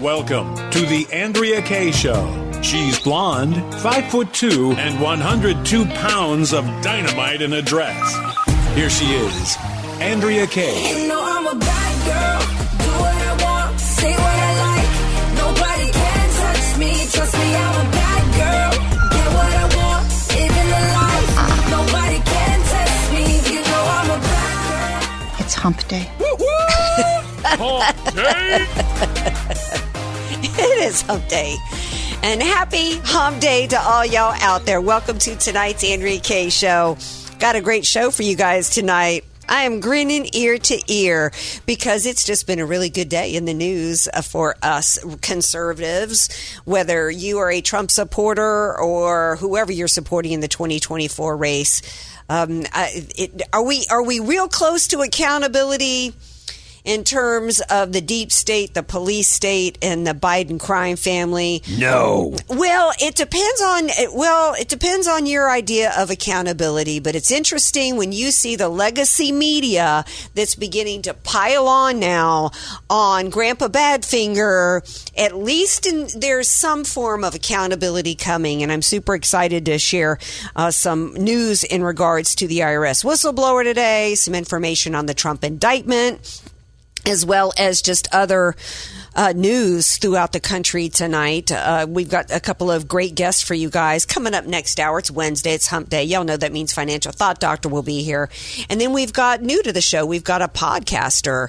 Welcome to the Andrea Kaye Show. She's blonde, five foot two, and 102 pounds of dynamite in a dress. Here she is, Andrea Kaye. You know I'm a bad girl. Do what I want, say what I like. Nobody can touch me. Trust me, I'm a bad girl. Get what I want, living the life. Nobody can touch me. You know I'm a bad girl. It's hump day. It is hump day. And happy hump day to all y'all out there. Welcome to tonight's Kaye Show. Got a great show for you guys tonight. I am grinning ear to ear because it's just been a really good day in the news for us conservatives. Whether you are a Trump supporter or whoever you're supporting in the 2024 race, um, I, it, are we are we real close to accountability? In terms of the deep state, the police state, and the Biden crime family? No. Well, it depends on well, it depends on your idea of accountability, but it's interesting when you see the legacy media that's beginning to pile on now on Grandpa Badfinger. At least in, there's some form of accountability coming, and I'm super excited to share uh, some news in regards to the IRS whistleblower today, some information on the Trump indictment as well as just other uh, news throughout the country tonight. Uh, we've got a couple of great guests for you guys coming up next hour. It's Wednesday, it's Hump Day. Y'all know that means Financial Thought Doctor will be here. And then we've got new to the show, we've got a podcaster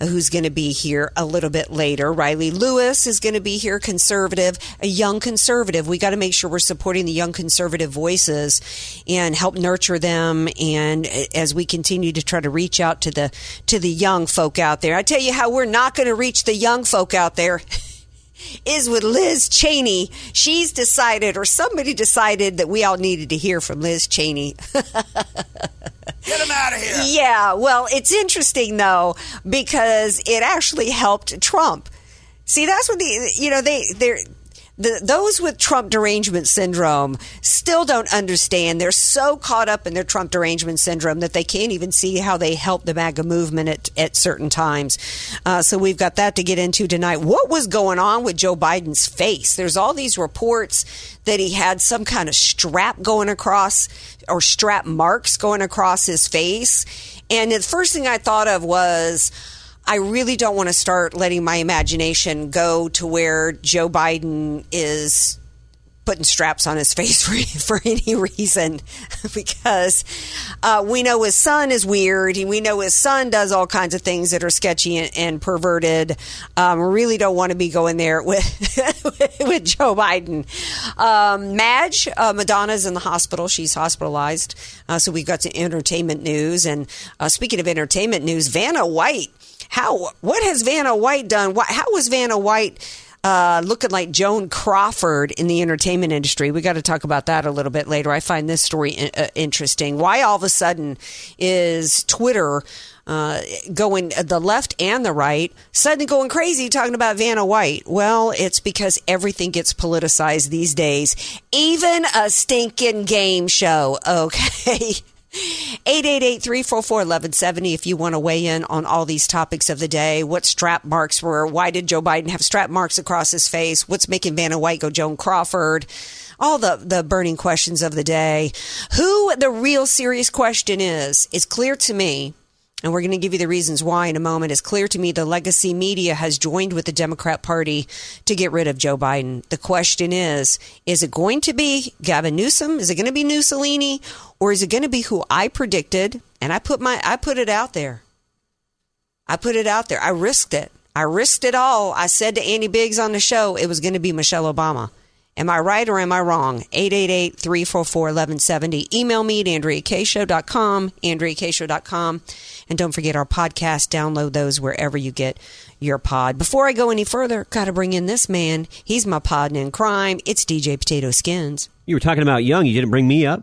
who's going to be here a little bit later. Riley Lewis is going to be here, conservative, a young conservative. We got to make sure we're supporting the young conservative voices and help nurture them. And as we continue to try to reach out to the to the young folk out there, I tell you how we're not going to reach the young folk out there. is with Liz Cheney. She's decided, or somebody decided, that we all needed to hear from Liz Cheney. Get him out of here. Yeah, well, it's interesting though because it actually helped Trump. See, that's what the you know they they're. The, those with Trump derangement syndrome still don't understand. They're so caught up in their Trump derangement syndrome that they can't even see how they help the MAGA movement at, at certain times. Uh, so we've got that to get into tonight. What was going on with Joe Biden's face? There's all these reports that he had some kind of strap going across or strap marks going across his face. And the first thing I thought of was, I really don't want to start letting my imagination go to where Joe Biden is putting straps on his face for, for any reason because uh, we know his son is weird. We know his son does all kinds of things that are sketchy and, and perverted. Um, really don't want to be going there with with Joe Biden. Um, Madge, uh, Madonna's in the hospital. She's hospitalized. Uh, so we've got some entertainment news. And uh, speaking of entertainment news, Vanna White. How? What has Vanna White done? How was Vanna White? uh, looking like Joan Crawford in the entertainment industry. We got to talk about that a little bit later. I find this story in, uh, interesting. Why all of a sudden is Twitter uh, going the left and the right suddenly going crazy talking about Vanna White? Well, it's because everything gets politicized these days, even a stinking game show. Okay. 888-344-1170 if you want to weigh in on all these topics of the day. What strap marks were? Why did Joe Biden have strap marks across his face? What's making Vanna White go Joan Crawford? All the, the burning questions of the day. Who the real serious question is, is clear to me and we're going to give you the reasons why in a moment. It's clear to me the legacy media has joined with the Democrat Party to get rid of Joe Biden. The question is, is it going to be Gavin Newsom? Is it going to be Mussolini? Or is it going to be who I predicted? And I put my, I put it out there. I put it out there. I risked it. I risked it all. I said to Andy Biggs on the show, it was going to be Michelle Obama. Am I right or am I wrong? 888-344-1170. Email me at AndreaKShow.com, AndreaKShow.com. And don't forget our podcast. Download those wherever you get your pod. Before I go any further, got to bring in this man. He's my pod in crime. It's DJ Potato Skins. You were talking about young. You didn't bring me up.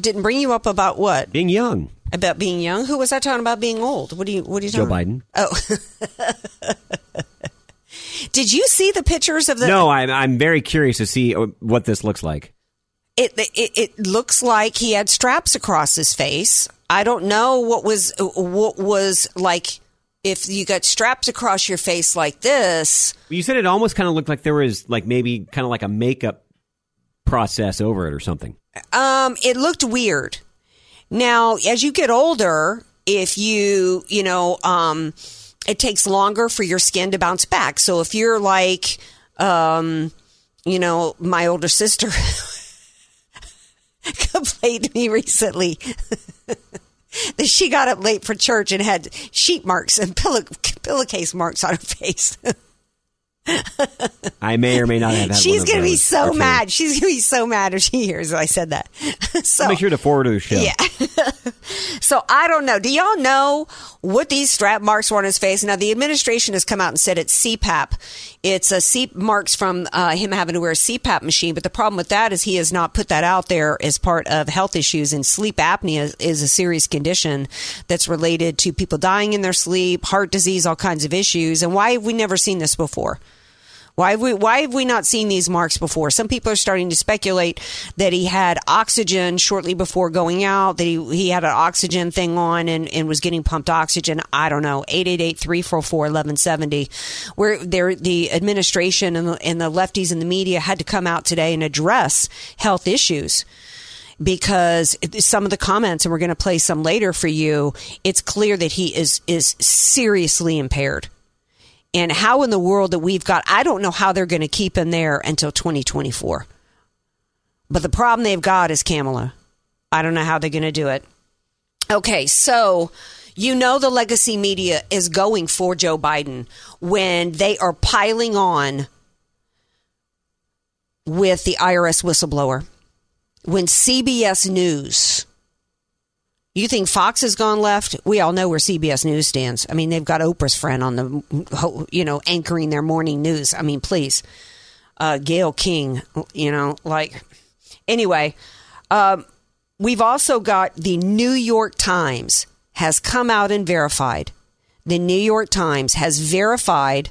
Didn't bring you up about what? Being young. About being young? Who was I talking about being old? What do you what are you Joe talking Biden. Oh. Did you see the pictures of the no, I'm, I'm very curious to see uh, what this looks like. it, it it looks like he had straps across his face. I don't know what was what was like if you got straps across your face like this. You said it almost kind of looked like there was like maybe kind of like a makeup process over it or something. Um, it looked weird. Now, as you get older, if you you know, um, it takes longer for your skin to bounce back. So if you're like, um, you know, my older sister complained to me recently that she got up late for church and had sheet marks and pillow pillowcase marks on her face. I may or may not have She's gonna be those, so mad. She's gonna be so mad if she hears that I said that. so Make sure to forward to the show. yeah. so I don't know. Do y'all know what these strap marks were on his face? Now the administration has come out and said it's CPAP. It's a C marks from uh, him having to wear a CPAP machine. But the problem with that is he has not put that out there as part of health issues. And sleep apnea is a serious condition that's related to people dying in their sleep, heart disease, all kinds of issues. And why have we never seen this before? Why have we why have we not seen these marks before? Some people are starting to speculate that he had oxygen shortly before going out, that he, he had an oxygen thing on and, and was getting pumped oxygen. I don't know. 888-344-1170. Where there the administration and the, and the lefties and the media had to come out today and address health issues because some of the comments, and we're going to play some later for you, it's clear that he is is seriously impaired. And how in the world that we've got, I don't know how they're going to keep him there until 2024. But the problem they've got is Kamala. I don't know how they're going to do it. Okay, so you know the legacy media is going for Joe Biden when they are piling on with the IRS whistleblower. When CBS News you think Fox has gone left? We all know where CBS News stands. I mean, they've got Oprah's friend on the, you know, anchoring their morning news. I mean, please, uh, Gayle King, you know, like, anyway, um, we've also got the New York Times has come out and verified. The New York Times has verified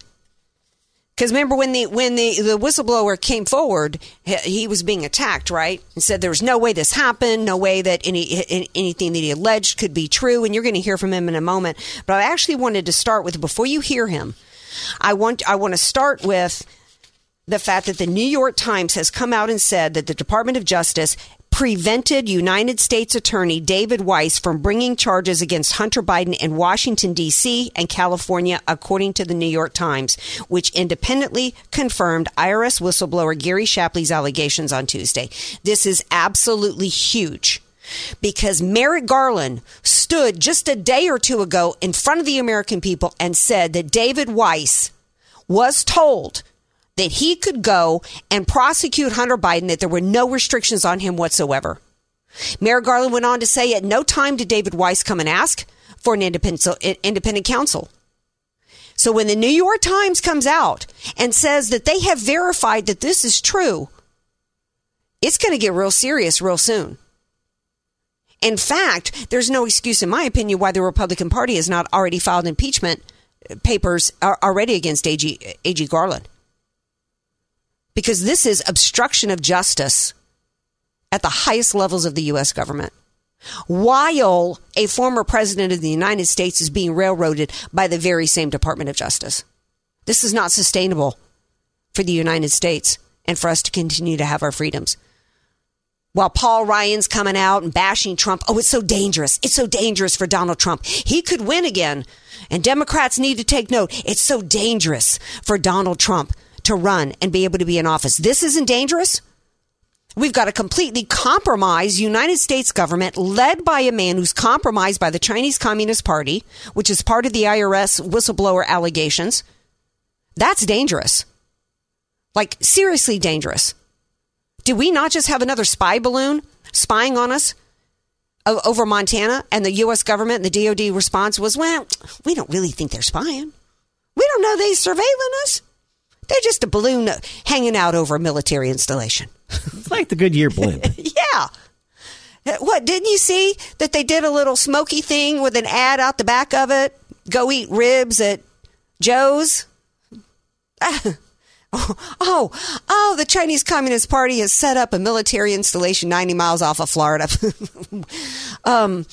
because remember when the when the, the whistleblower came forward, he, was being attacked, right? And said there was no way this happened, no way that any anything that he alleged could be true. And you're going to hear from him in a moment. But I actually wanted to start with before you hear him. I want I want to start with the fact that the New York Times has come out and said that the Department of Justice prevented United States Attorney David Weiss from bringing charges against Hunter Biden in Washington, D.C. and California, according to the New York Times, which independently confirmed IRS whistleblower Gary Shapley's allegations on Tuesday. This is absolutely huge because Merrick Garland stood just a day or two ago in front of the American people and said that David Weiss was told that he could go and prosecute Hunter Biden, that there were no restrictions on him whatsoever. Merrick Garland went on to say at no time did David Weiss come and ask for an independent, counsel. So when the New York Times comes out and says that they have verified that this is true, it's going to get real serious real soon. In fact, there's no excuse, in my opinion, why the Republican Party has not already filed impeachment papers uh, already against AG, AG Garland because this is obstruction of justice at the highest levels of the U.S. government. While a former president of the United States is being railroaded by the very same Department of Justice. This is not sustainable for the United States and for us to continue to have our freedoms. While Paul Ryan's coming out and bashing Trump, oh, it's so dangerous. It's so dangerous for Donald Trump. He could win again. And Democrats need to take note. It's so dangerous for Donald Trump to run and be able to be in office. This isn't dangerous. We've got a completely compromised United States government led by a man who's compromised by the Chinese Communist Party, which is part of the IRS whistleblower allegations. That's dangerous. Like, seriously dangerous. Did we not just have another spy balloon spying on us over Montana? And the U.S. government and the DOD response was, well, we don't really think they're spying. We don't know they're surveilling us. They're just a balloon hanging out over a military installation. It's like the Goodyear blimp. Yeah. Uh, What, didn't you see that they did a little smoky thing with an ad out the back of it? Go eat ribs at Joe's? Oh, oh, oh, the Chinese Communist Party has set up a military installation 90 miles off of Florida. um,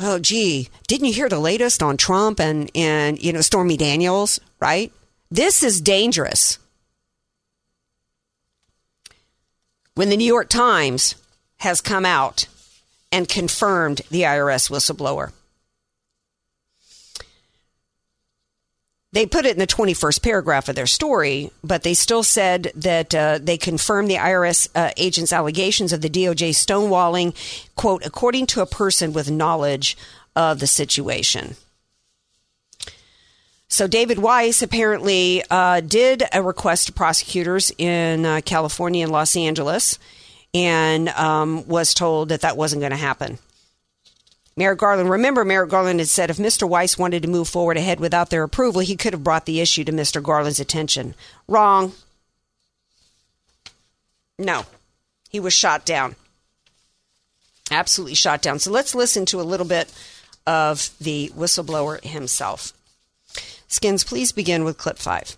oh, gee, didn't you hear the latest on Trump and, and, you know, Stormy Daniels, right? This is dangerous. When the New York Times has come out and confirmed the IRS whistleblower. They put it in the 21st paragraph of their story, but they still said that uh, they confirmed the IRS uh, agent's allegations of the DOJ stonewalling, quote, according to a person with knowledge of the situation. So David Weiss apparently uh, did a request to prosecutors in uh, California and Los Angeles, and um, was told that that wasn't going to happen. Merrick Garland, remember, Merrick Garland had said if Mr. Weiss wanted to move forward ahead without their approval, he could have brought the issue to Mr. Garland's attention. Wrong. No, he was shot down. Absolutely shot down. So let's listen to a little bit of the whistleblower himself. Skins, please begin with clip five.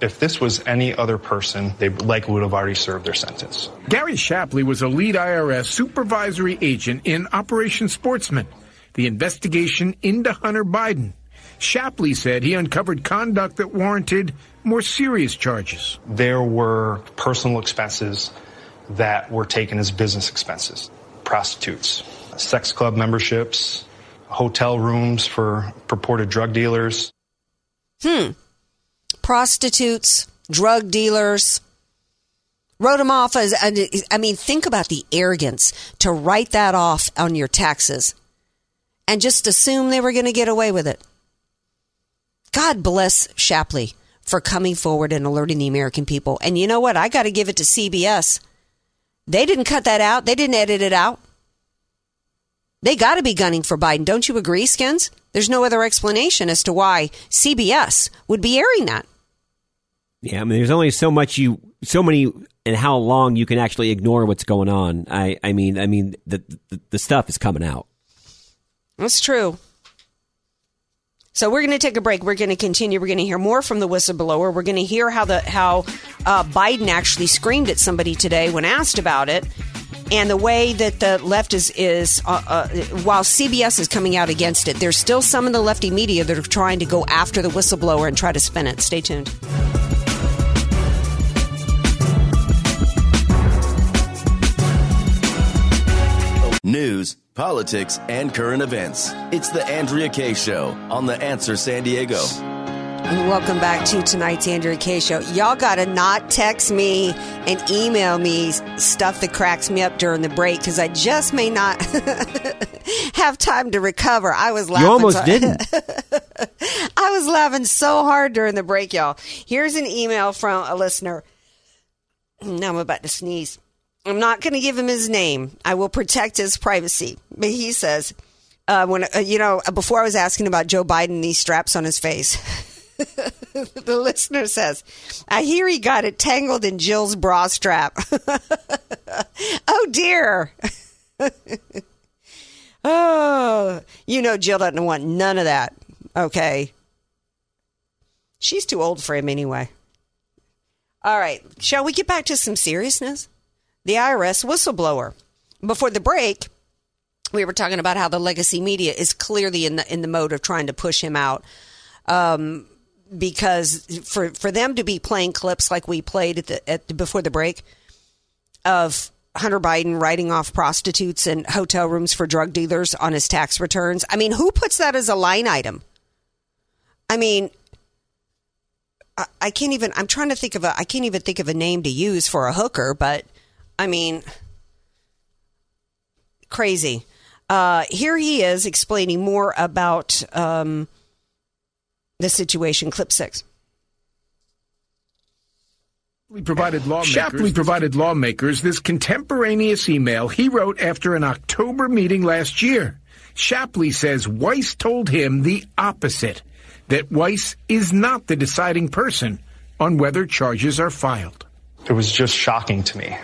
If this was any other person, they likely would have already served their sentence. Gary Shapley was a lead IRS supervisory agent in Operation Sportsman, the investigation into Hunter Biden. Shapley said he uncovered conduct that warranted more serious charges. There were personal expenses that were taken as business expenses prostitutes, sex club memberships, hotel rooms for purported drug dealers. Hmm. Prostitutes, drug dealers. Wrote them off as, I mean, think about the arrogance to write that off on your taxes and just assume they were going to get away with it. God bless Shapley for coming forward and alerting the American people. And you know what? I got to give it to CBS. They didn't cut that out, they didn't edit it out. They got to be gunning for Biden. Don't you agree, Skins? There's no other explanation as to why CBS would be airing that. Yeah, I mean, there's only so much you, so many, and how long you can actually ignore what's going on. I, I mean, I mean, the, the the stuff is coming out. That's true. So we're going to take a break. We're going to continue. We're going to hear more from the whistleblower. We're going to hear how the how uh, Biden actually screamed at somebody today when asked about it, and the way that the left is is uh, uh, while CBS is coming out against it, there's still some in the lefty media that are trying to go after the whistleblower and try to spin it. Stay tuned. News, politics, and current events. It's the Andrea Kaye Show on The Answer San Diego. And welcome back to tonight's Andrea Kaye Show. Y'all got to not text me and email me stuff that cracks me up during the break because I just may not have time to recover. I was laughing. You almost so- didn't. I was laughing so hard during the break, y'all. Here's an email from a listener. Now I'm about to sneeze. I'm not going to give him his name. I will protect his privacy. But he says, uh, when uh, you know, before I was asking about Joe Biden these straps on his face, the listener says, "I hear he got it tangled in Jill's bra strap." oh dear. oh, you know, Jill doesn't want none of that. Okay. She's too old for him anyway. All right. Shall we get back to some seriousness? The IRS whistleblower. Before the break, we were talking about how the legacy media is clearly in the in the mode of trying to push him out. Um, because for for them to be playing clips like we played at the, at the, before the break of Hunter Biden writing off prostitutes and hotel rooms for drug dealers on his tax returns. I mean, who puts that as a line item? I mean, I, I can't even. I'm trying to think of a. I can't even think of a name to use for a hooker, but I mean, crazy. Uh, here he is explaining more about um, the situation. Clip six. Shapley provided lawmakers, Shapley provided lawmakers this contemporaneous email he wrote after an October meeting last year. Shapley says Weiss told him the opposite, that Weiss is not the deciding person on whether charges are filed. It was just shocking to me.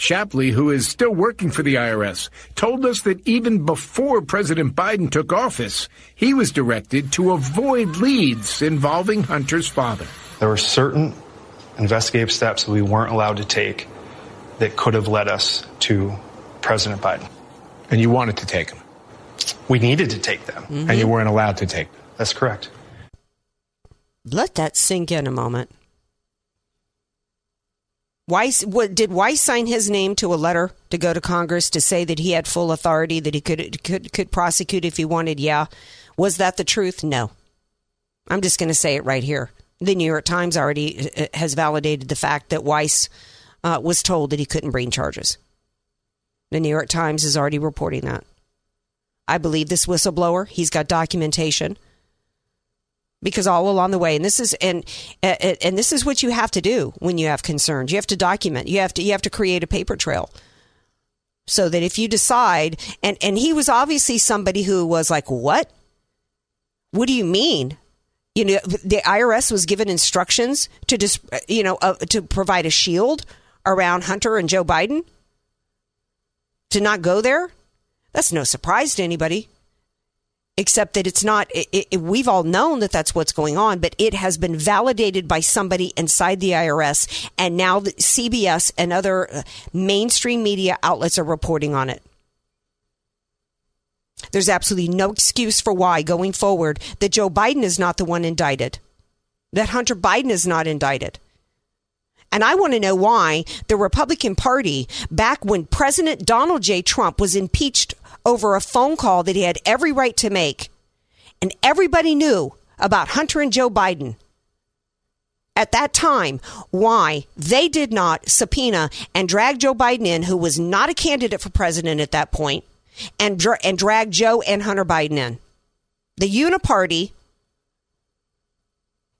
Shapley, who is still working for the IRS, told us that even before President Biden took office, he was directed to avoid leads involving Hunter's father. There were certain investigative steps that we weren't allowed to take that could have led us to President Biden. And you wanted to take them? We needed to take them. And you weren't allowed to take them? That's correct. Let that sink in a moment. Weiss, what, did Weiss sign his name to a letter to go to Congress to say that he had full authority that he could could could prosecute if he wanted? Yeah. Was that the truth? No. I'm just going to say it right here. The New York Times already uh, has validated the fact that Weiss uh, was told that he couldn't bring charges. The New York Times is already reporting that. I believe this whistleblower. He's got documentation because all along the way and this is and uh, uh, and this is what you have to do when you have concerns. You have to document. You have to you have to create a paper trail so that if you decide and and he was obviously somebody who was like what? What do you mean? You know the IRS was given instructions to just uh, you know uh, to provide a shield around Hunter and Joe Biden to not go there. That's no surprise to anybody except that it's not it, it, we've all known that that's what's going on but it has been validated by somebody inside the IRS and now the CBS and other uh, mainstream media outlets are reporting on it there's absolutely no excuse for why going forward that Joe Biden is not the one indicted that Hunter Biden is not indicted and I want to know why the Republican Party, back when President Donald J. Trump was impeached over a phone call that he had every right to make, and everybody knew about Hunter and Joe Biden at that time, why they did not subpoena and drag Joe Biden in, who was not a candidate for president at that point, and, dra- and drag Joe and Hunter Biden in. The Uniparty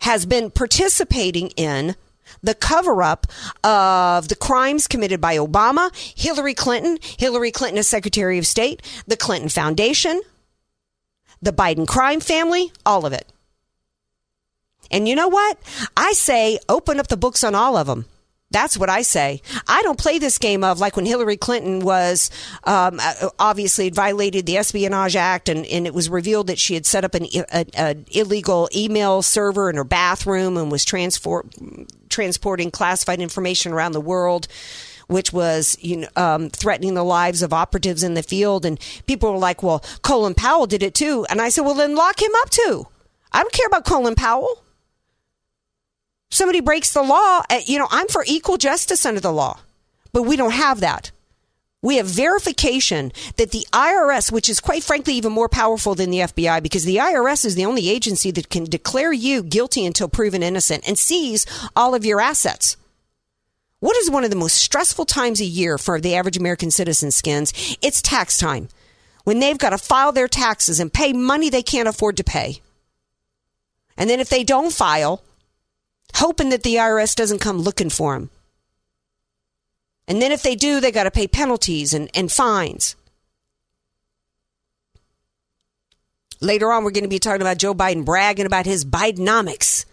has been participating in the cover up of the crimes committed by Obama, Hillary Clinton, Hillary Clinton as Secretary of State, the Clinton Foundation, the Biden crime family, all of it. And you know what? I say open up the books on all of them. That's what I say. I don't play this game of like when Hillary Clinton was um, uh, obviously violated the Espionage Act, and, and it was revealed that she had set up an, a, illegal email server in her bathroom and was transport, transporting classified information around the world which was you know, um, threatening the lives of operatives in the field. And people were like, well, Colin Powell did it too. And I said, well, then lock him up too. I don't care about Colin Powell. Somebody breaks the law, uh, you know, I'm for equal justice under the law, but we don't have that. We have verification that the IRS, which is quite frankly even more powerful than the FBI, because the IRS is the only agency that can declare you guilty until proven innocent and seize all of your assets. What is one of the most stressful times a year for the average American citizen, Skins? It's tax time. When they've got to file their taxes and pay money they can't afford to pay. And then if they don't file, hoping that the IRS doesn't come looking for them. And then if they do, they got to pay penalties and, and fines. Later on, we're going to be talking about Joe Biden bragging about his Bidenomics.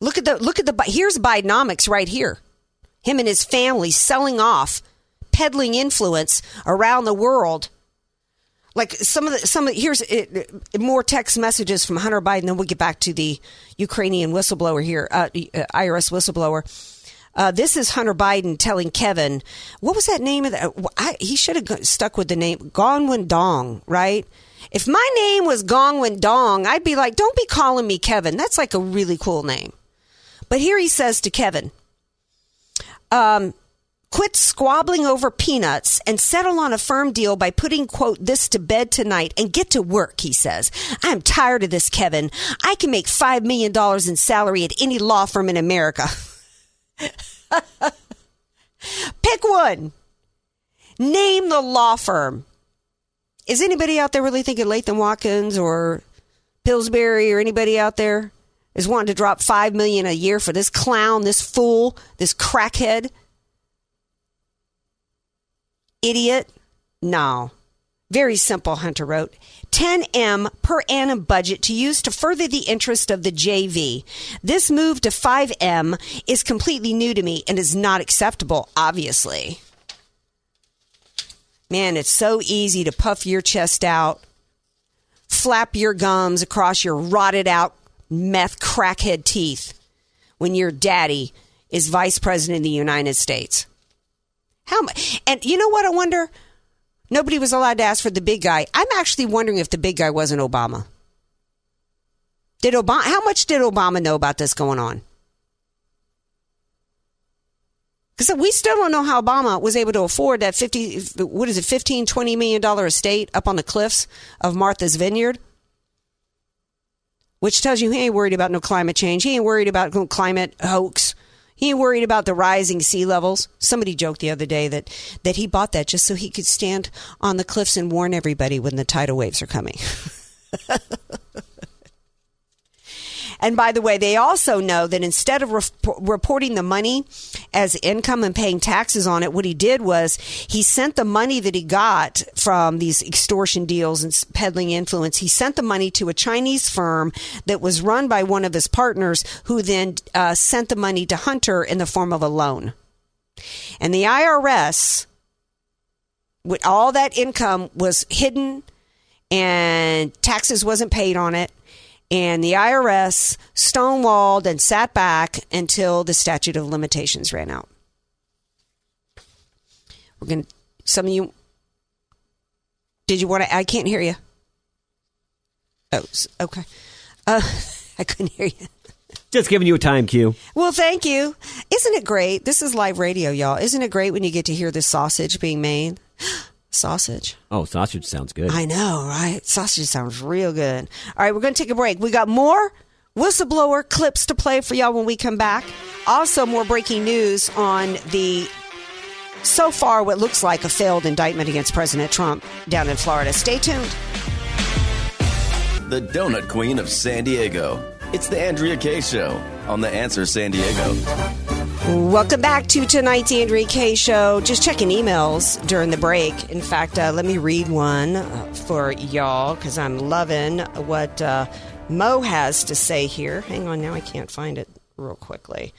Look at the look at the here's Bidenomics right here. Him and his family selling off, peddling influence around the world. Like some of the some of here's it, more text messages from Hunter Biden. Then we'll get back to the Ukrainian whistleblower here, uh, IRS whistleblower. Uh, this is Hunter Biden telling Kevin, what was that name of that? I, he should have stuck with the name Gongwen Dong, right? If my name was Gongwen Dong, I'd be like, don't be calling me Kevin. That's like a really cool name. But here he says to Kevin, um, quit squabbling over peanuts and settle on a firm deal by putting, quote, this to bed tonight and get to work, he says. I'm tired of this, Kevin. I can make $5 million in salary at any law firm in America. Pick one. Name the law firm. Is anybody out there really thinking Latham Watkins or Pillsbury or anybody out there? is wanting to drop five million a year for this clown, this fool, this crackhead, idiot. No. Very simple, Hunter wrote. 10M per annum budget to use to further the interest of the JV. This move to 5M is completely new to me and is not acceptable, obviously. Man, it's so easy to puff your chest out, flap your gums across your rotted out meth crackhead teeth when your daddy is vice president of the United States. How much? And you know what I wonder? Nobody was allowed to ask for the big guy. I'm actually wondering if the big guy wasn't Obama. Did Obama? How much did Obama know about this going on? Because we still don't know how Obama was able to afford that 50, what is it, 15, 20 million dollar estate up on the cliffs of Martha's Vineyard. Which tells you he ain't worried about no climate change. He ain't worried about no climate hoax. He ain't worried about the rising sea levels. Somebody joked the other day that, that he bought that just so he could stand on the cliffs and warn everybody when the tidal waves are coming. And by the way, they also know that instead of re- reporting the money as income and paying taxes on it, what he did was he sent the money that he got from these extortion deals and peddling influence, he sent the money to a Chinese firm that was run by one of his partners who then uh, sent the money to Hunter in the form of a loan. And the IRS, with all that income was hidden and taxes wasn't paid on it and the IRS stonewalled and sat back until the statute of limitations ran out. We're going to, some of you, did you want to, I can't hear you. Oh, okay. Uh, I couldn't hear you. Just giving you a time cue. Well, thank you. Isn't it great? This is live radio, y'all. Isn't it great when you get to hear the sausage being made? Sausage. Oh, sausage sounds good. I know, right? Sausage sounds real good. All right, we're going to take a break. We got more whistleblower clips to play for y'all when we come back. Also, more breaking news on the so far what looks like a failed indictment against President Trump down in Florida. Stay tuned. The Donut Queen of San Diego. It's the Andrea Kaye Show on The Answer San Diego. Welcome back to tonight's Kaye Show. Just checking emails during the break. In fact, uh, let me read one uh, for y'all because I'm loving what uh, Mo has to say here. Hang on, now I can't find it real quickly.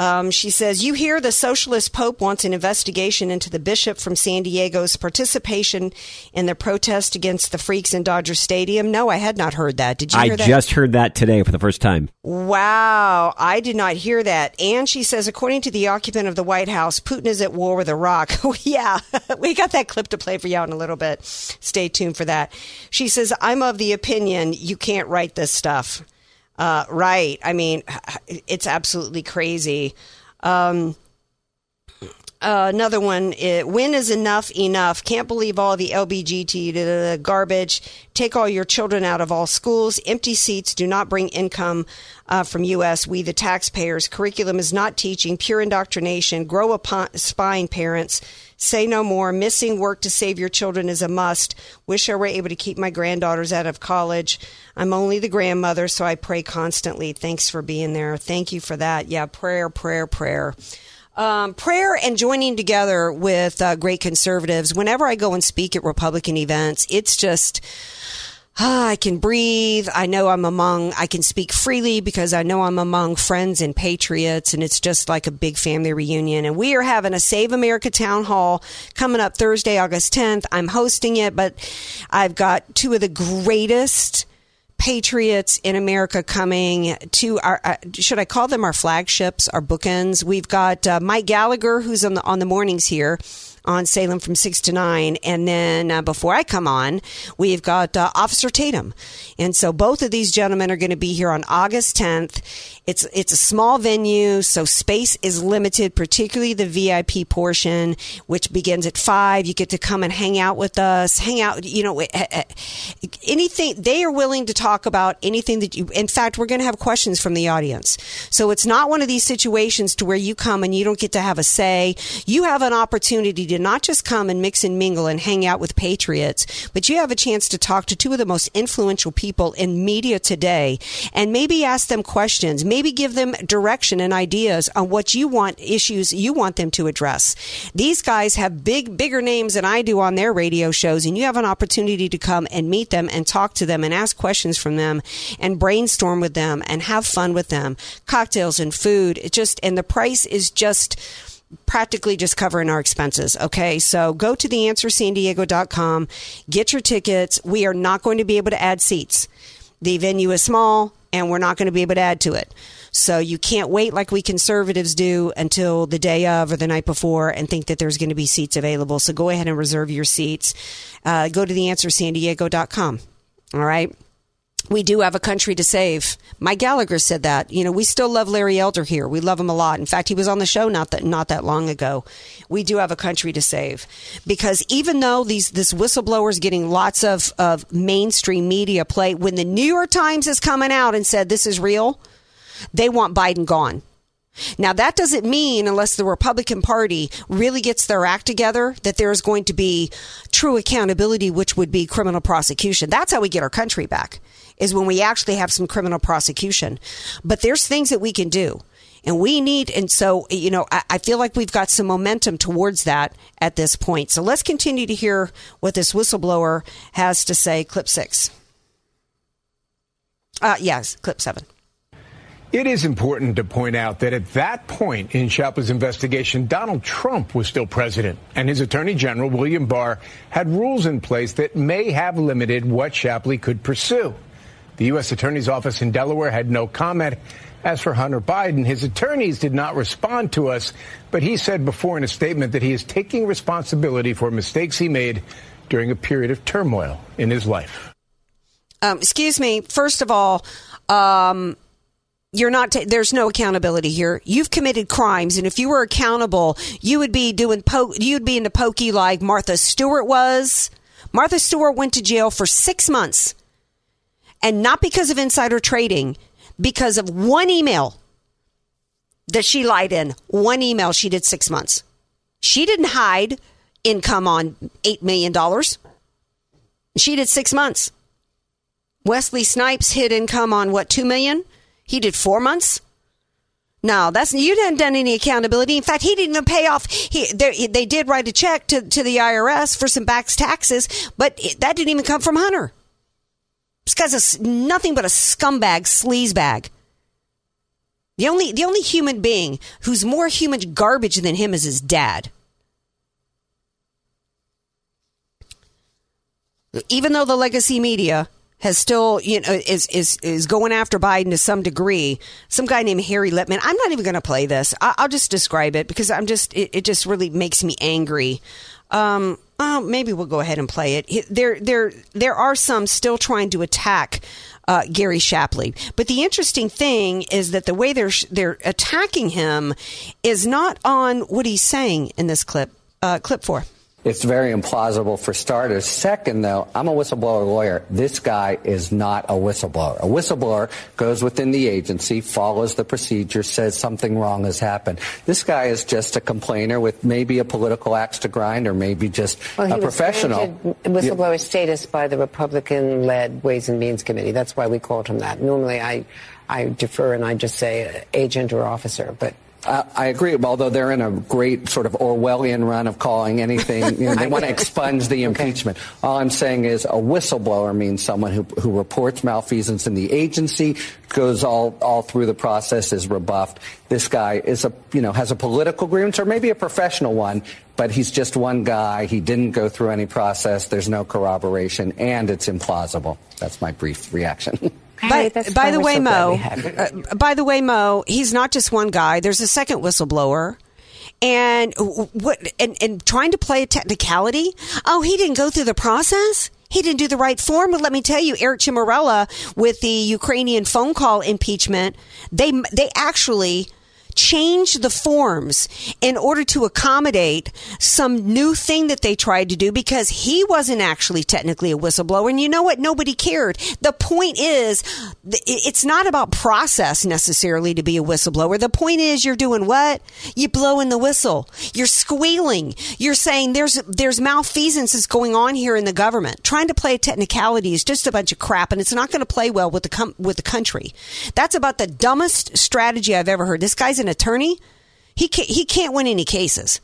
Um, she says, You hear the socialist pope wants an investigation into the bishop from San Diego's participation in the protest against the freaks in Dodger Stadium. No, I had not heard that. Did you I hear that? just heard that today for the first time. Wow, I did not hear that. And she says, according to the occupant of the White House, Putin is at war with Iraq. yeah, we got that clip to play for you in a little bit. Stay tuned for that. She says, I'm of the opinion you can't write this stuff. Uh, right. I mean, it's absolutely crazy. Um, uh, another one. uh when is enough enough? Can't believe all the LBGT garbage. Take all your children out of all schools. Empty seats do not bring income uh, from U.S. We, the taxpayers. Curriculum is not teaching. Pure indoctrination. Grow a spine, parents. Say no more. Missing work to save your children is a must. Wish I were able to keep my granddaughters out of college. I'm only the grandmother, so I pray constantly. Thanks for being there. Thank you for that. Yeah, prayer, prayer, prayer. Um, prayer and joining together with uh, great conservatives. Whenever I go and speak at Republican events, it's just. Ah, I can breathe. I know I'm among, I can speak freely because I know I'm among friends and patriots, and it's just like a big family reunion. And we are having a Save America town hall coming up Thursday, August 10th. I'm hosting it, but I've got two of the greatest patriots in America coming to our, uh, should I call them our flagships, our bookends? We've got uh, Mike Gallagher, who's on the, on the mornings here on Salem from 6 to 9. And then uh, before I come on, we've got uh, Officer Tatum. And so both of these gentlemen are going to be here on August 10th. It's, it's a small venue, so space is limited, particularly the VIP portion, which begins at 5. You get to come and hang out with us, hang out, you know, eh, eh, anything. They are willing to talk about anything that you, in fact, we're going to have questions from the audience. So it's not one of these situations to where you come and you don't get to have a say. You have an opportunity to not just come and mix and mingle and hang out with patriots, but you have a chance to talk to two of the most influential people in media today and maybe ask them questions, maybe give them direction and ideas on what you want issues you want them to address. These guys have big, bigger names than I do on their radio shows, and you have an opportunity to come and meet them and talk to them and ask questions from them and brainstorm with them and have fun with them. Cocktails and food, it just, and the price is just, practically just covering our expenses. Okay. So go to theanswersandiego.com, get your tickets. We are not going to be able to add seats. The venue is small and we're not going to be able to add to it. So you can't wait like we conservatives do until the day of or the night before and think that there's going to be seats available. So go ahead and reserve your seats. Uh, go to theanswersandiego.com. All right we do have a country to save. Mike Gallagher said that. You know, we still love Larry Elder here. We love him a lot. In fact, he was on the show not that not that long ago. We do have a country to save because even though these this whistleblower is getting lots of of mainstream media play, when the New York Times is coming out and said this is real, they want Biden gone. Now, that doesn't mean, unless the Republican Party really gets their act together, that there's going to be true accountability, which would be criminal prosecution. That's how we get our country back is when we actually have some criminal prosecution. But there's things that we can do. And we need, and so, you know, I, I, feel like we've got some momentum towards that at this point. So let's continue to hear what this whistleblower has to say. Clip six. Uh, yes, clip seven. It is important to point out that at that point in Shapley's investigation, Donald Trump was still president, and his attorney general, William Barr, had rules in place that may have limited what Shapley could pursue. The U.S. Attorney's Office in Delaware had no comment. As for Hunter Biden, his attorneys did not respond to us, but he said before in a statement that he is taking responsibility for mistakes he made during a period of turmoil in his life. Um, excuse me. First of all, um, you're not ta- there's no accountability here you've committed crimes and if you were accountable you would be doing po- you'd be in the pokey like martha stewart was martha stewart went to jail for six months and not because of insider trading, because of one email that she lied in. One email she did six months. She didn't hide income on $8 million. She did six months. Wesley Snipes hid income on what, $2 million? He did four months. No, that's you didn't done any accountability. In fact, he didn't even pay off. He they, they did write a check to, to the IRS for some back taxes, but it, that didn't even come from Hunter. This guy's a, nothing but a scumbag, sleazebag. The only, the only human being who's more human garbage than him is his dad. Even though the legacy media has still, you know, is, is, is going after Biden to some degree, some guy named Harry Litman, I'm not even going to play this. I, will just describe it because I'm just, it, it just really makes me angry. Um, well, maybe we'll go ahead and play it. There, there, there are some still trying to attack uh, Gary Shapley, but the interesting thing is that the way they're they're attacking him is not on what he's saying in this clip. Uh, clip four. It's very implausible for starters. Second, though, I'm a whistleblower lawyer. This guy is not a whistleblower. A whistleblower goes within the agency, follows the procedure, says something wrong has happened. This guy is just a complainer with maybe a political axe to grind or maybe just well, a professional. whistleblower status by the Republican-led Ways and Means Committee. That's why we called him that. Normally, I, I defer and I just say agent or officer, but I agree, although they're in a great sort of Orwellian run of calling anything, you know, they want to expunge the impeachment. Okay. All I'm saying is a whistleblower means someone who, who reports malfeasance in the agency, goes all, all through the process, is rebuffed. This guy is a, you know, has a political grievance or maybe a professional one, but he's just one guy. He didn't go through any process. There's no corroboration, and it's implausible. That's my brief reaction. By, by the way, so Mo, uh, by the way, Mo, he's not just one guy. There's a second whistleblower. And what and, and trying to play a technicality? Oh, he didn't go through the process. He didn't do the right form. But let me tell you, Eric Ciaramella with the Ukrainian phone call impeachment, they they actually changed the forms in order to accommodate some new thing that they tried to do because he wasn't actually technically a whistleblower. And you know what? Nobody cared. The point is, it's not about process necessarily to be a whistleblower. The point is, you're doing what? You blowing the whistle. You're squealing. You're saying there's there's malfeasance is going on here in the government. Trying to play technicality is just a bunch of crap, and it's not going to play well with the com- with the country. That's about the dumbest strategy I've ever heard. This guy's an attorney. He can't, he can't win any cases.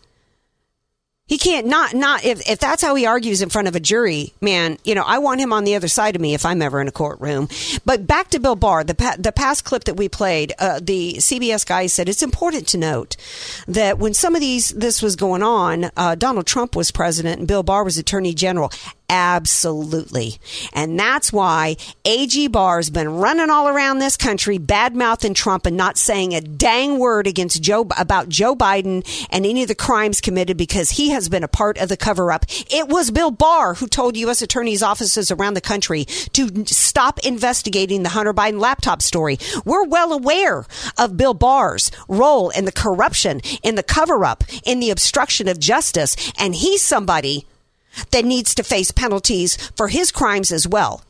He can't not not if if that's how he argues in front of a jury, man. You know, I want him on the other side of me if I'm ever in a courtroom. But back to Bill Barr, the pa- the past clip that we played, uh, the CBS guy said it's important to note that when some of these this was going on, uh, Donald Trump was president and Bill Barr was Attorney General. Absolutely. And that's why AG Barr's been running all around this country, bad mouthing Trump and not saying a dang word against Joe about Joe Biden and any of the crimes committed because he has been a part of the cover up. It was Bill Barr who told U.S. attorneys' offices around the country to stop investigating the Hunter Biden laptop story. We're well aware of Bill Barr's role in the corruption, in the cover up, in the obstruction of justice. And he's somebody that needs to face penalties for his crimes as well.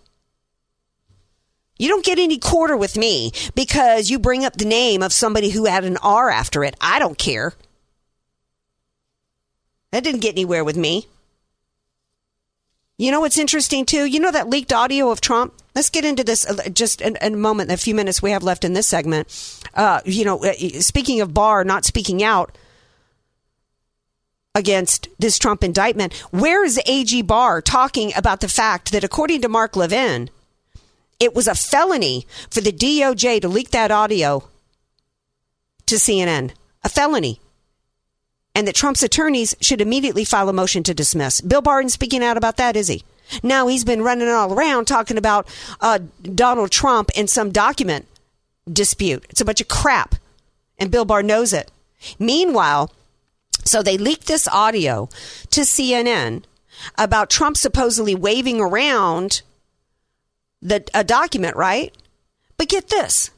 You don't get any quarter with me because you bring up the name of somebody who had an R after it. I don't care. That didn't get anywhere with me. You know what's interesting too? You know that leaked audio of Trump? Let's get into this uh, just in, in a moment, a few minutes we have left in this segment. Uh, you know, uh, speaking of Barr not speaking out, against this Trump indictment. Where is AG Barr talking about the fact that, according to Mark Levin, it was a felony for the DOJ to leak that audio to CNN? A felony. And that Trump's attorneys should immediately file a motion to dismiss. Bill Barr isn't speaking out about that, is he? Now he's been running all around talking about uh, Donald Trump and some document dispute. It's a bunch of crap. And Bill Barr knows it. Meanwhile, so they leaked this audio to CNN about Trump supposedly waving around the a document, right? But get this.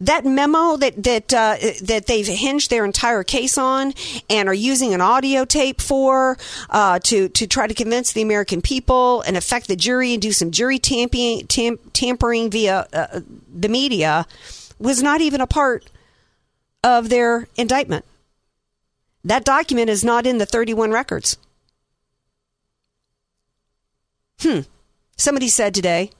That memo that that uh, that they've hinged their entire case on and are using an audio tape for uh, to to try to convince the American people and affect the jury and do some jury tampering, tam- tampering via uh, the media was not even a part of their indictment. That document is not in the 31 records. Hmm. Somebody said today,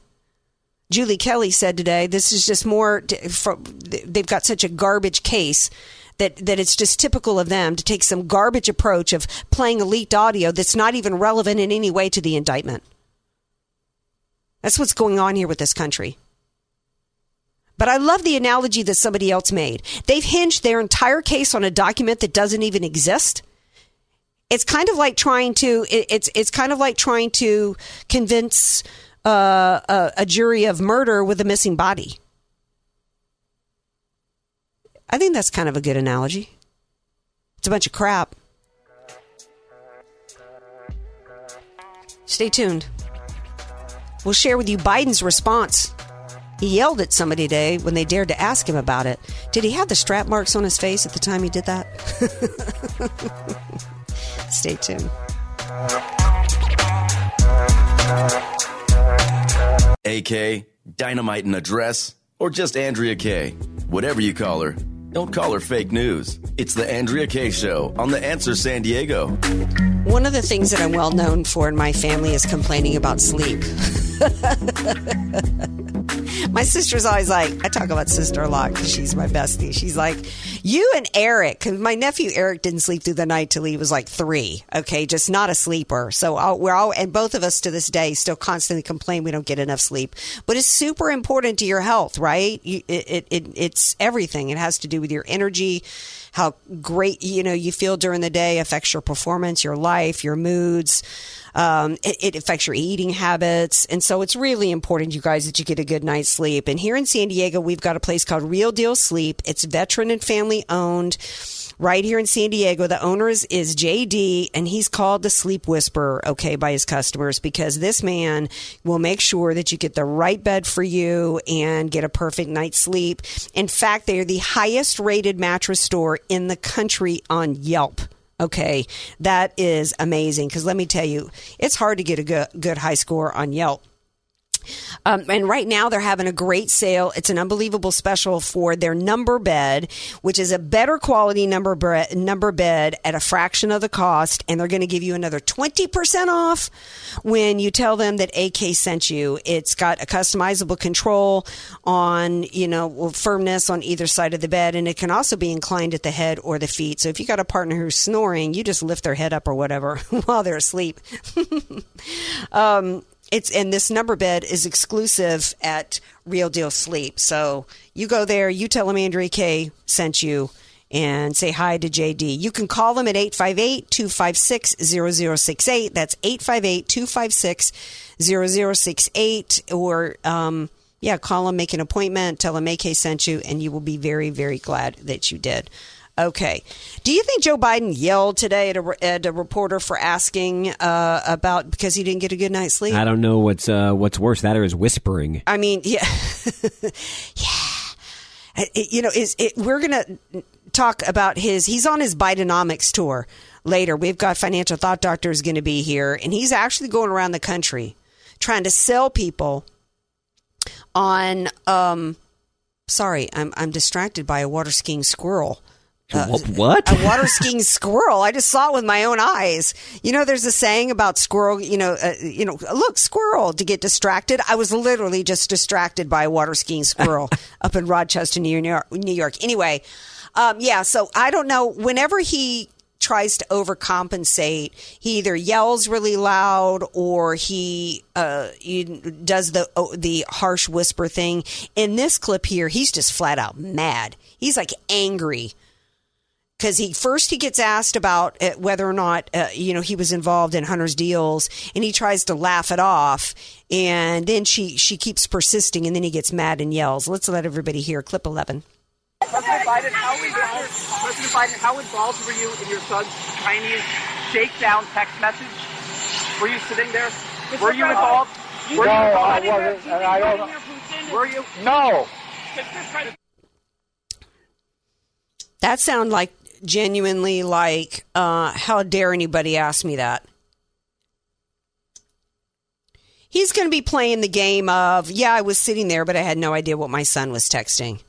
Julie Kelly said today, this is just more, they've got such a garbage case that, that it's just typical of them to take some garbage approach of playing leaked audio that's not even relevant in any way to the indictment. That's what's going on here with this country. But I love the analogy that somebody else made. They've hinged their entire case on a document that doesn't even exist. It's kind of like trying to. It's it's kind of like trying to convince uh, a, a jury of murder with a missing body. I think that's kind of a good analogy. It's a bunch of crap. Stay tuned. We'll share with you Biden's response he yelled at somebody today when they dared to ask him about it. Did he have the strap marks on his face at the time he did that? Stay tuned. AK, Dynamite in a Dress, or just Andrea Kaye. Whatever you call her, don't call her fake news. It's the Andrea Kaye Show on The Answer San Diego. One of the things that I'm well known for in my family is complaining about sleep. my sister's always like, I talk about sister a lot because she's my bestie. She's like, you and Eric, 'cause my nephew Eric didn't sleep through the night till he was like three. Okay, just not a sleeper. So I'll, we're all, and both of us to this day still constantly complain we don't get enough sleep. But it's super important to your health, right? You, it, it, it's everything. It has to do with your energy how great you know you feel during the day affects your performance, your life, your moods. Um, it, it affects your eating habits, and so it's really important, you guys, that you get a good night's sleep. And here in San Diego, we've got a place called Real Deal Sleep. It's veteran and family owned right here in San Diego. The owner is, is JD, and he's called the sleep whisperer, okay, by his customers because this man will make sure that you get the right bed for you and get a perfect night's sleep. In fact, they are the highest rated mattress store in the country on Yelp. Okay, that is amazing because let me tell you, it's hard to get a good, good high score on Yelp. Um, and right now they're having a great sale. It's an unbelievable special for their number bed, which is a better quality number bre- number bed at a fraction of the cost. And they're going to give you another 20% off when you tell them that AK sent you. It's got a customizable control on, you know, firmness on either side of the bed. And it can also be inclined at the head or the feet. So if you got a partner who's snoring, you just lift their head up or whatever while they're asleep. um, it's and this number bed is exclusive at Real Deal Sleep. So you go there, you tell them Andrea Kaye sent you and say hi to JD. You can call them at 858-256-0068. That's 858-256-0068 or um, yeah, call them, make an appointment, tell them AK sent you and you will be very very glad that you did. Okay. Do you think Joe Biden yelled today at a, at a reporter for asking uh, about because he didn't get a good night's sleep? I don't know what's uh, what's worse, that or is whispering. I mean, yeah, yeah. It- you know, is it, we're gonna talk about his. He's on his Bidenomics tour later. We've got financial thought doctor is going to be here, and he's actually going around the country trying to sell people on. Um, sorry, I'm I'm distracted by a water skiing squirrel. Uh, what? A water skiing squirrel. I just saw it with my own eyes. You know, there's a saying about squirrel. You know, uh, you know, look, squirrel to get distracted. I was literally just distracted by a water skiing squirrel up in Rochester, New York. New York. Anyway, um, yeah. So I don't know. Whenever he tries to overcompensate, he either yells really loud or he uh, he does the oh, the harsh whisper thing. In this clip here, he's just flat out mad. He's like angry because he first he gets asked about uh, whether or not uh, you know he was involved in Hunter's deals, and he tries to laugh it off, and then she she keeps persisting, and then he gets mad and yells. Let's let everybody hear clip eleven. President Biden, how involved, President Biden, how involved were you in your son's Chinese shakedown text message? Were you sitting there? Were you involved? Were No, you I involved? wasn't, and I don't. Were you? No. That sound like genuinely like uh, how dare anybody ask me that? He's going to be playing the game of yeah, I was sitting there, but I had no idea what my son was texting.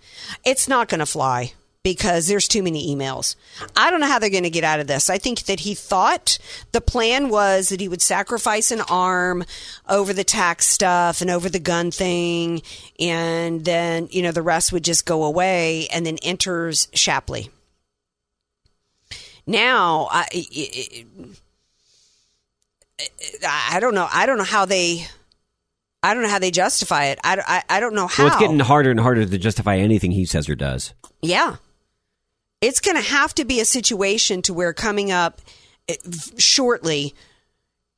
It's not going to fly because there's too many emails. I don't know how they're going to get out of this. I think that he thought the plan was that he would sacrifice an arm over the tax stuff and over the gun thing, and then, you know, the rest would just go away, and then enters Shapley. Now, I, it, I don't know. I don't know how they. I don't know how they justify it. I, I, I don't know how. Well, it's getting harder and harder to justify anything he says or does. Yeah. It's going to have to be a situation to where coming up eh, shortly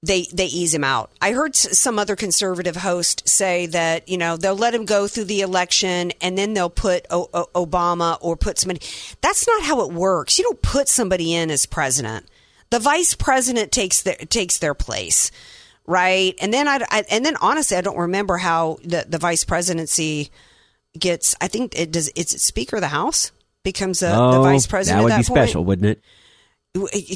they they ease him out. I heard some other conservative host say that, you know, they'll let him go through the election and then they'll put o- o- Obama or put somebody. That's not how it works. You don't put somebody in as president. The vice president takes their takes their place. Right? And then I, I and then honestly I don't remember how the the vice presidency gets I think it does it's Speaker of the House becomes a, oh, the vice president that would at be point? special, wouldn't it?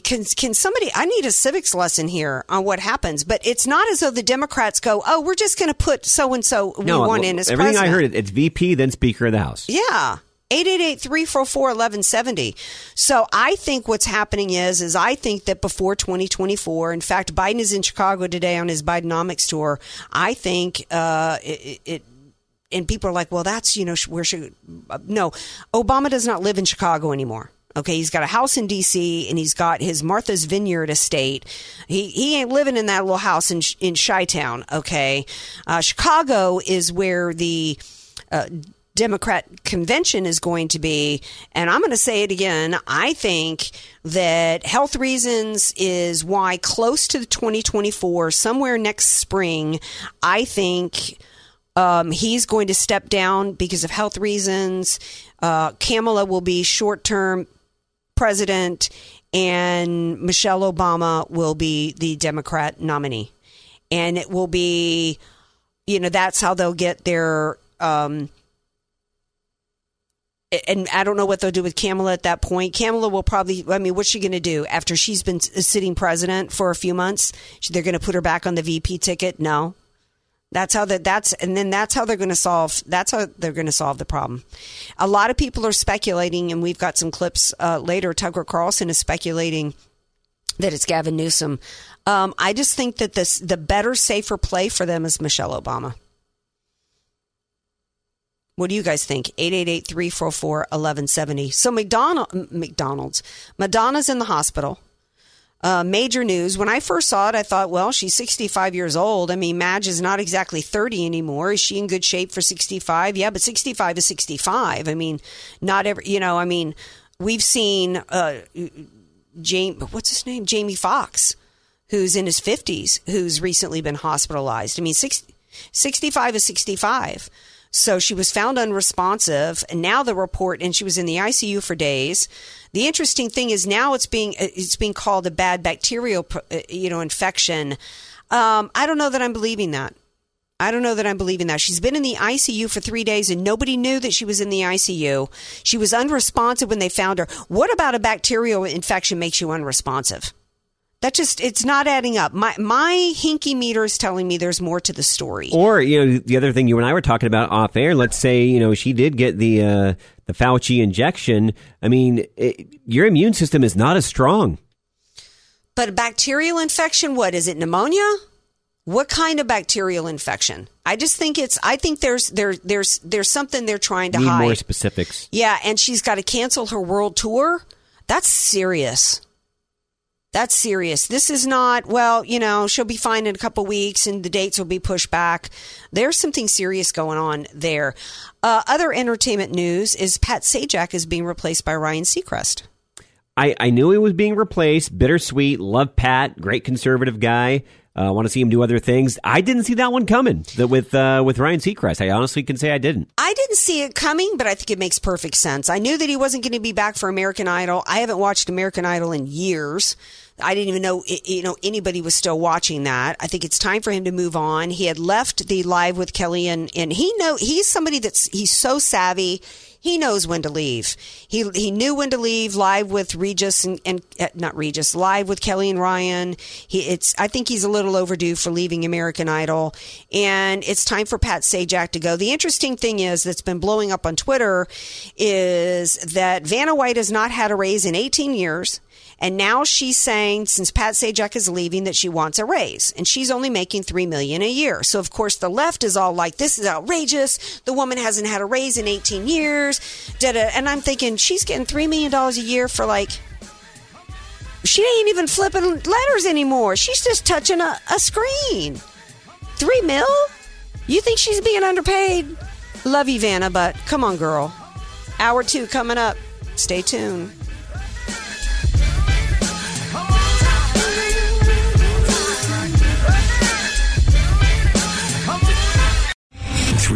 Can can somebody I need a civics lesson here on what happens but it's not as though the democrats go oh we're just going to put so and so we no, want in as everything president I heard, it's VP then Speaker of the House. yeah. 888-344-1170 so i think what's happening is is i think that before 2024 in fact biden is in chicago today on his bidenomics tour i think uh, it, it and people are like well that's you know where should no obama does not live in chicago anymore Okay, he's got a house in D.C. and he's got his Martha's Vineyard estate. He he ain't living in that little house in in Chi Town. Okay, uh, Chicago is where the uh, Democrat convention is going to be, and I'm going to say it again. I think that health reasons is why close to the 2024, somewhere next spring, I think Um, he's going to step down because of health reasons. Uh, Kamala will be short term president, and Michelle Obama will be the Democrat nominee. And it will be, you know, that's how they'll get their. Um, and I don't know what they'll do with Kamala at that point. Kamala will probably, I mean, what's she going to do after she's been sitting president for a few months? They're going to put her back on the VP ticket? No. That's how that that's and then that's how they're going to solve that's how they're going to solve the problem. A lot of people are speculating, and we've got some clips uh, later. Tucker Carlson is speculating that it's Gavin Newsom. Um, I just think that this the better, safer play for them is Michelle Obama. What do you guys think? 888-344-1170. So McDonald, McDonald's, Madonna's in the hospital. Uh, major news. When I first saw it, I thought, well, she's 65 years old. I mean, Madge is not exactly 30 anymore. Is she in good shape for 65? Yeah, but 65 is 65. I mean, not every, you know, I mean, we've seen, uh, James, what's his name? Jamie Foxx, who's in his 50s, who's recently been hospitalized. I mean, 60, 65 is 65. So she was found unresponsive, and now the report, and she was in the ICU for days. The interesting thing is now it's being it's being called a bad bacterial, uh, you know, infection. Um, I don't know that I'm believing that. I don't know that I'm believing that. She's been in the ICU for three days and nobody knew that she was in the ICU. She was unresponsive when they found her. What about a bacterial infection makes you unresponsive? That just it's not adding up. My my hinky meter is telling me there's more to the story. Or you know, the other thing you and I were talking about off air. Let's say you know she did get the uh, the Fauci injection. I mean, it, your immune system is not as strong. But a bacterial infection, what is it? Pneumonia? What kind of bacterial infection? I just think it's. I think there's there there's there's something they're trying to Need hide. more specifics. Yeah, and she's got to cancel her world tour. That's serious. That's serious. This is not, well, you know, she'll be fine in a couple weeks and the dates will be pushed back. There's something serious going on there. Uh, other entertainment news is Pat Sajak is being replaced by Ryan Seacrest. I, I knew he was being replaced. Bittersweet. Love Pat. Great conservative guy. I uh, want to see him do other things. I didn't see that one coming. That with uh, with Ryan Seacrest, I honestly can say I didn't. I didn't see it coming, but I think it makes perfect sense. I knew that he wasn't going to be back for American Idol. I haven't watched American Idol in years. I didn't even know you know anybody was still watching that. I think it's time for him to move on. He had left the live with Kelly and and he know he's somebody that's he's so savvy. He knows when to leave. He he knew when to leave live with Regis and, and uh, not Regis live with Kelly and Ryan. He it's I think he's a little overdue for leaving American Idol, and it's time for Pat Sajak to go. The interesting thing is that's been blowing up on Twitter is that Vanna White has not had a raise in 18 years. And now she's saying, since Pat Sajak is leaving, that she wants a raise, and she's only making three million a year. So of course the left is all like, "This is outrageous. The woman hasn't had a raise in 18 years." Da-da. And I'm thinking she's getting three million dollars a year for like. She ain't even flipping letters anymore. She's just touching a, a screen. Three mil? You think she's being underpaid? Love you, Vanna, but come on, girl. Hour two coming up. Stay tuned.